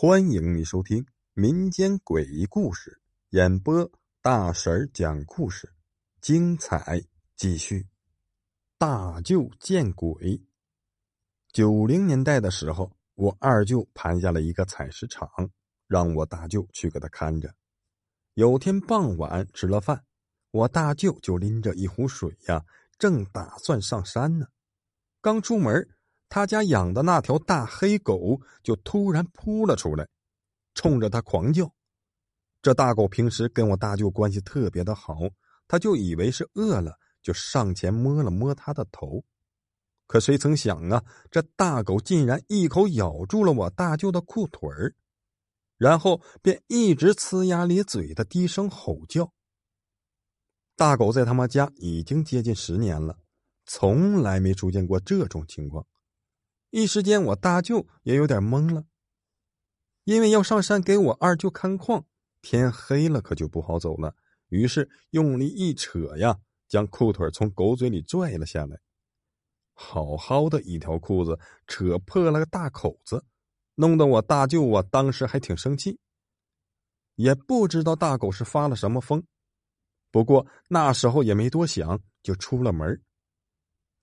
欢迎你收听民间诡异故事演播，大婶讲故事，精彩继续。大舅见鬼！九零年代的时候，我二舅盘下了一个采石场，让我大舅去给他看着。有天傍晚吃了饭，我大舅就拎着一壶水呀，正打算上山呢。刚出门。他家养的那条大黑狗就突然扑了出来，冲着他狂叫。这大狗平时跟我大舅关系特别的好，他就以为是饿了，就上前摸了摸他的头。可谁曾想啊，这大狗竟然一口咬住了我大舅的裤腿儿，然后便一直呲牙咧嘴的低声吼叫。大狗在他们家已经接近十年了，从来没出现过这种情况。一时间，我大舅也有点懵了，因为要上山给我二舅看矿，天黑了可就不好走了。于是用力一扯呀，将裤腿从狗嘴里拽了下来。好好的一条裤子，扯破了个大口子，弄得我大舅啊，当时还挺生气。也不知道大狗是发了什么疯，不过那时候也没多想，就出了门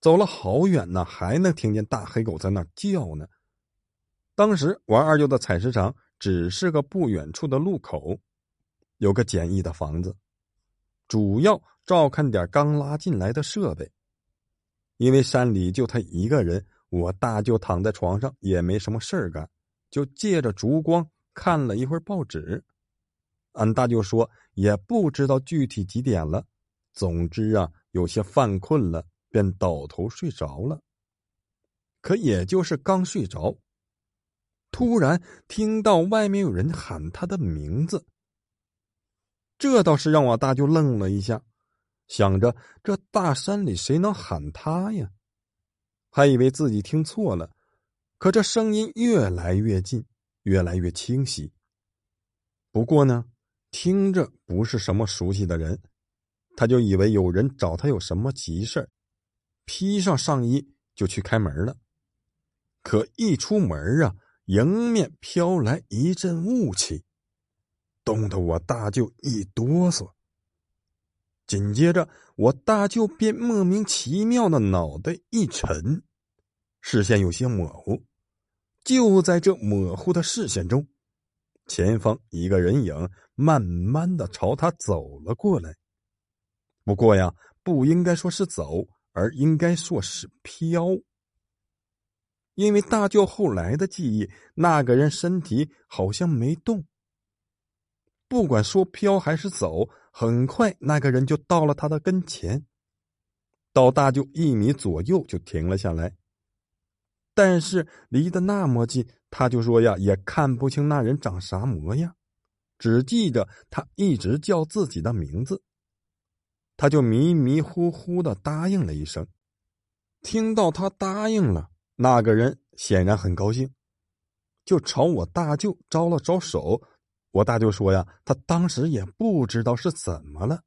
走了好远呢，还能听见大黑狗在那叫呢。当时我二舅的采石场只是个不远处的路口，有个简易的房子，主要照看点刚拉进来的设备。因为山里就他一个人，我大舅躺在床上也没什么事干，就借着烛光看了一会儿报纸。俺大舅说也不知道具体几点了，总之啊，有些犯困了。便倒头睡着了。可也就是刚睡着，突然听到外面有人喊他的名字。这倒是让我大舅愣了一下，想着这大山里谁能喊他呀？还以为自己听错了。可这声音越来越近，越来越清晰。不过呢，听着不是什么熟悉的人，他就以为有人找他有什么急事儿。披上上衣就去开门了，可一出门啊，迎面飘来一阵雾气，冻得我大舅一哆嗦。紧接着，我大舅便莫名其妙的脑袋一沉，视线有些模糊。就在这模糊的视线中，前方一个人影慢慢的朝他走了过来。不过呀，不应该说是走。而应该说是飘，因为大舅后来的记忆，那个人身体好像没动。不管说飘还是走，很快那个人就到了他的跟前，到大舅一米左右就停了下来。但是离得那么近，他就说呀，也看不清那人长啥模样，只记着他一直叫自己的名字。他就迷迷糊糊的答应了一声，听到他答应了，那个人显然很高兴，就朝我大舅招了招手。我大舅说呀，他当时也不知道是怎么了，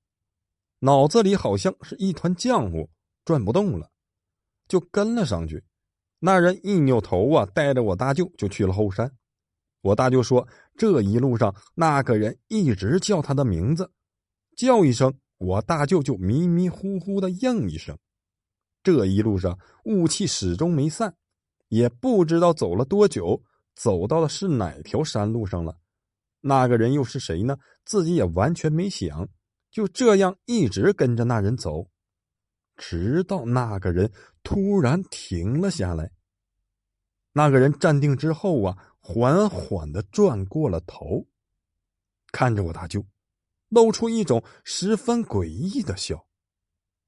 脑子里好像是一团浆糊，转不动了，就跟了上去。那人一扭头啊，带着我大舅就去了后山。我大舅说，这一路上那个人一直叫他的名字，叫一声。我大舅就迷迷糊糊的应一声，这一路上雾气始终没散，也不知道走了多久，走到的是哪条山路上了。那个人又是谁呢？自己也完全没想，就这样一直跟着那人走，直到那个人突然停了下来。那个人站定之后啊，缓缓的转过了头，看着我大舅。露出一种十分诡异的笑，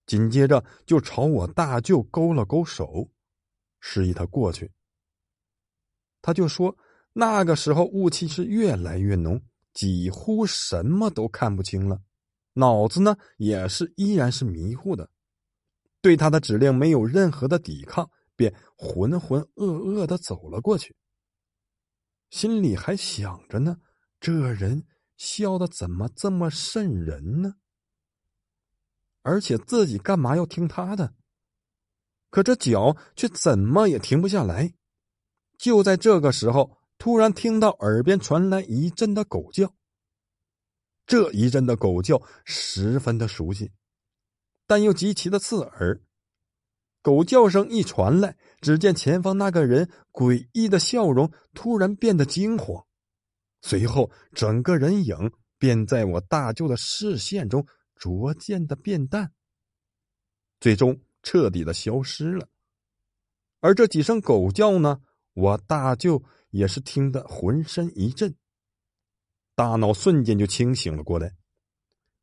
紧接着就朝我大舅勾了勾手，示意他过去。他就说：“那个时候雾气是越来越浓，几乎什么都看不清了，脑子呢也是依然是迷糊的，对他的指令没有任何的抵抗，便浑浑噩噩的走了过去。心里还想着呢，这人。”笑的怎么这么瘆人呢？而且自己干嘛要听他的？可这脚却怎么也停不下来。就在这个时候，突然听到耳边传来一阵的狗叫。这一阵的狗叫十分的熟悉，但又极其的刺耳。狗叫声一传来，只见前方那个人诡异的笑容突然变得惊慌，随后整个人影便在我大舅的视线中逐渐的变淡，最终彻底的消失了。而这几声狗叫呢，我大舅也是听得浑身一震，大脑瞬间就清醒了过来。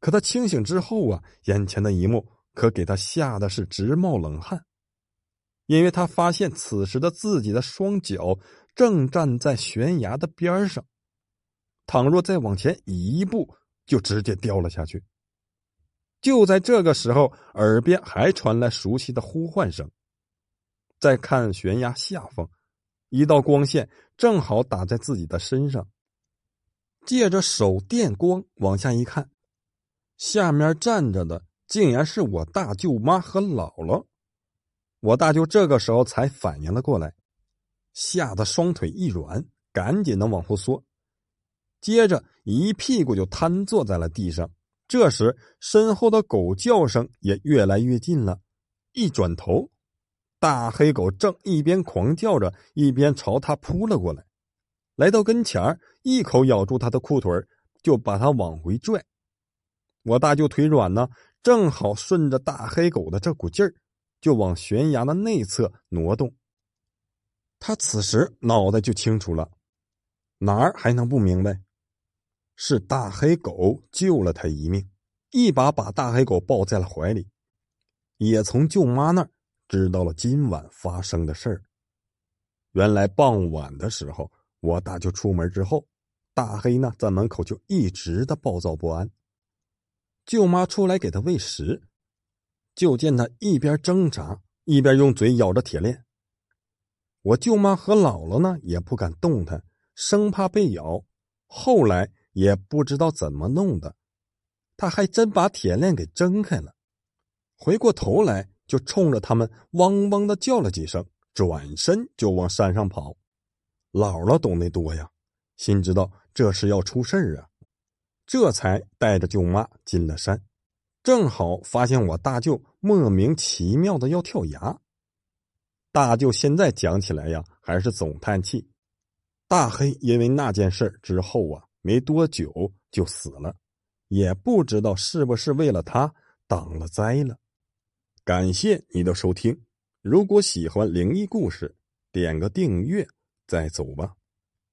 可他清醒之后啊，眼前的一幕可给他吓得是直冒冷汗。因为他发现此时的自己的双脚正站在悬崖的边上，倘若再往前一步，就直接掉了下去。就在这个时候，耳边还传来熟悉的呼唤声。再看悬崖下方，一道光线正好打在自己的身上。借着手电光往下一看，下面站着的竟然是我大舅妈和姥姥。我大舅这个时候才反应了过来，吓得双腿一软，赶紧的往后缩，接着一屁股就瘫坐在了地上。这时，身后的狗叫声也越来越近了。一转头，大黑狗正一边狂叫着，一边朝他扑了过来。来到跟前一口咬住他的裤腿就把他往回拽。我大舅腿软呢，正好顺着大黑狗的这股劲儿。就往悬崖的内侧挪动。他此时脑袋就清楚了，哪儿还能不明白？是大黑狗救了他一命，一把把大黑狗抱在了怀里，也从舅妈那儿知道了今晚发生的事儿。原来傍晚的时候，我大舅出门之后，大黑呢在门口就一直的暴躁不安。舅妈出来给他喂食。就见他一边挣扎，一边用嘴咬着铁链。我舅妈和姥姥呢也不敢动弹，生怕被咬。后来也不知道怎么弄的，他还真把铁链给挣开了。回过头来，就冲着他们汪汪的叫了几声，转身就往山上跑。姥姥懂得多呀，心知道这是要出事儿啊，这才带着舅妈进了山。正好发现我大舅莫名其妙的要跳崖。大舅现在讲起来呀，还是总叹气。大黑因为那件事之后啊，没多久就死了，也不知道是不是为了他挡了灾了。感谢你的收听，如果喜欢灵异故事，点个订阅再走吧。